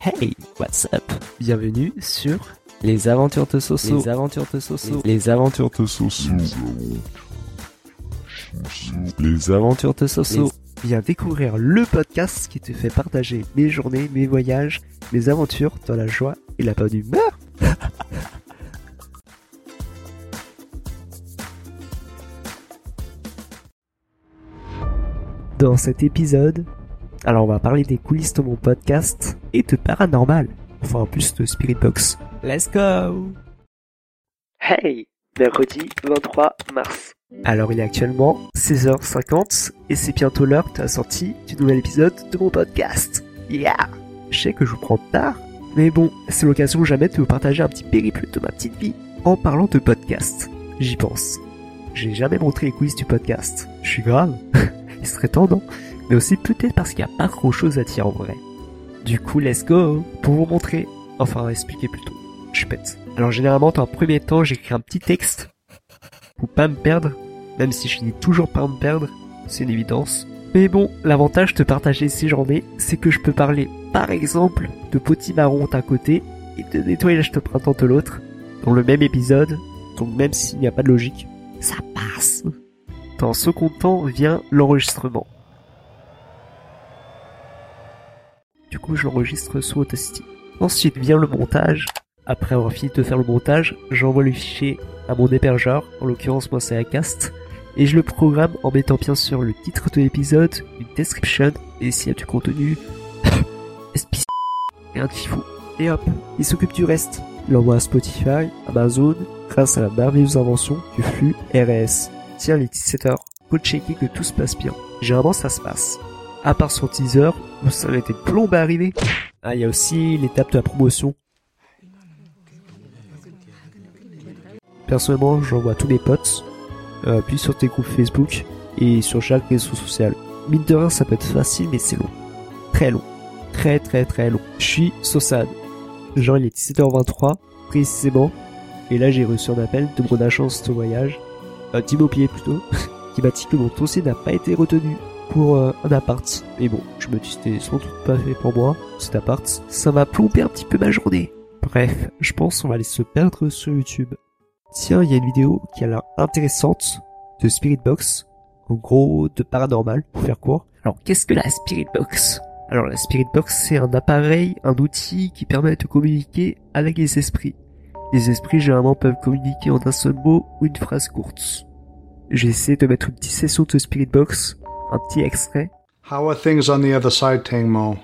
Hey, what's up? Bienvenue sur Les Aventures de Soso. Les Aventures de Soso. Les Aventures de Soso. Les Aventures de Soso. Viens découvrir le podcast qui te fait partager mes journées, mes voyages, mes aventures dans la joie et la bonne humeur. Dans cet épisode, alors on va parler des coulisses de mon podcast et de paranormal. Enfin en plus de Spirit Box. Let's go Hey Mercredi 23 mars. Alors il est actuellement 16h50 et c'est bientôt l'heure de la sortie du nouvel épisode de mon podcast. Yeah Je sais que je vous prends tard, mais bon, c'est l'occasion jamais de vous partager un petit périple de ma petite vie en parlant de podcast. J'y pense. J'ai jamais montré les coulisses du podcast. Je suis grave. il serait temps, non mais aussi peut-être parce qu'il n'y a pas grand chose à dire en vrai. Du coup, let's go pour vous montrer, enfin expliquer plutôt. Je bête. Alors généralement, un premier temps, j'écris un petit texte pour pas me perdre, même si je finis toujours par me perdre, c'est une évidence. Mais bon, l'avantage de partager ces journées, c'est que je peux parler, par exemple, de potimarron d'un côté et de nettoyage de printemps de l'autre, dans le même épisode, donc même s'il n'y a pas de logique, ça passe. Dans ce second temps vient l'enregistrement. Du coup, je sous Audacity. Ensuite vient le montage. Après avoir fini de faire le montage, j'envoie le fichier à mon hébergeur, en l'occurrence moi c'est Acast, et je le programme en mettant bien sûr le titre de l'épisode, une description, et s'il y a du contenu, et un tifou. Et hop, il s'occupe du reste. Il l'envoie à Spotify, Amazon, grâce à la merveilleuse invention du flux RS. Tiens les 17h, faut checker que tout se passe bien. Généralement ça se passe. À part son teaser, ça a été plombe à arriver. Ah, il y a aussi l'étape de la promotion. Personnellement, j'envoie tous mes potes, euh, puis sur tes groupes Facebook et sur chaque réseau social. Mine de rien, ça peut être facile, mais c'est long. Très long. Très très très long. Je suis Sossad. Genre, il est 17h23, précisément. Et là, j'ai reçu un appel de mon agence de voyage, euh, d'immobilier plutôt, qui m'a dit que mon dossier n'a pas été retenu pour euh, un appart. Mais bon, je me dis c'était sans doute pas fait pour moi, cet appart. Ça m'a plombé un petit peu ma journée. Bref, je pense qu'on va aller se perdre sur YouTube. Tiens, il y a une vidéo qui a l'air intéressante de Spirit Box. En gros, de paranormal, pour faire court. Alors, qu'est-ce que la Spirit Box? Alors, la Spirit Box, c'est un appareil, un outil qui permet de communiquer avec les esprits. Les esprits, généralement, peuvent communiquer en un seul mot ou une phrase courte. J'ai essayé de mettre une petite session de Spirit Box un petit extrait. How are things on the other side, Tangmo?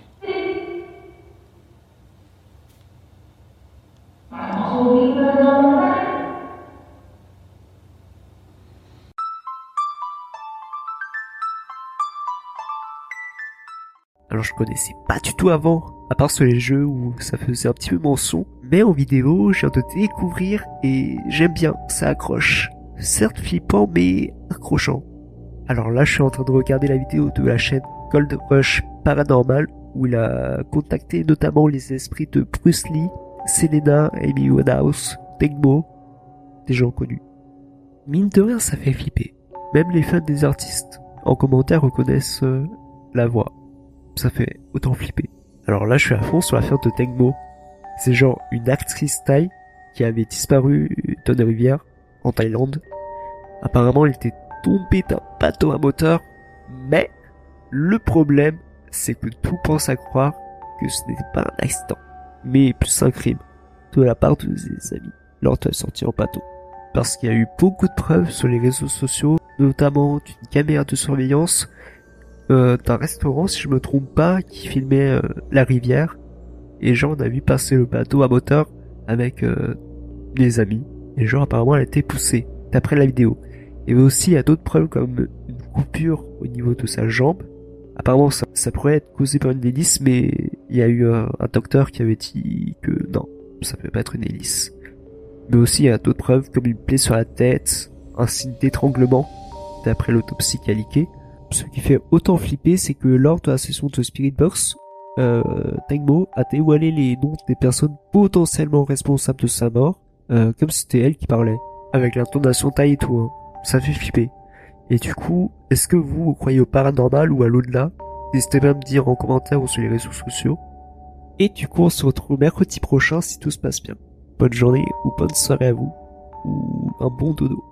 Alors je connaissais pas du tout avant, à part sur les jeux où ça faisait un petit peu mon son. Mais en vidéo, j'ai de découvrir et j'aime bien, ça accroche. Certes flippant, mais accrochant. Alors là, je suis en train de regarder la vidéo de la chaîne Gold Rush Paranormal où il a contacté notamment les esprits de Bruce Lee, Selena, Amy Winehouse, Tengmo, des gens connus. Mine de rien, ça fait flipper. Même les fans des artistes en commentaire reconnaissent euh, la voix. Ça fait autant flipper. Alors là, je suis à fond sur l'affaire de Tengmo. C'est genre une actrice thaï qui avait disparu dans une rivière en Thaïlande. Apparemment, elle était tombée d'un bateau à moteur, mais le problème, c'est que tout pense à croire que ce n'était pas un accident, mais plus un crime de la part de ses amis lors de sortie en bateau. Parce qu'il y a eu beaucoup de preuves sur les réseaux sociaux, notamment d'une caméra de surveillance euh, d'un restaurant, si je me trompe pas, qui filmait euh, la rivière. Et genre, on a vu passer le bateau à moteur avec euh, des amis. Et genre, apparemment, elle a été poussée, d'après la vidéo. Avait aussi, il y a d'autres preuves comme une coupure au niveau de sa jambe, Apparemment, ça, pourrait être causé par une hélice, mais il y a eu un, docteur qui avait dit que non, ça peut pas être une hélice. Mais aussi, il y a d'autres preuves, comme une plaie sur la tête, un signe d'étranglement, d'après l'autopsie qualiquée. Ce qui fait autant flipper, c'est que lors de la session de Spirit Box, euh, a dévoilé les noms des personnes potentiellement responsables de sa mort, euh, comme c'était elle qui parlait, avec l'intonation taille et tout. Hein. Ça fait flipper. Et du coup, est-ce que vous, croyez au paranormal ou à l'au-delà? N'hésitez pas à me dire en commentaire ou sur les réseaux sociaux. Et du coup, on se retrouve mercredi prochain si tout se passe bien. Bonne journée ou bonne soirée à vous, ou un bon dodo.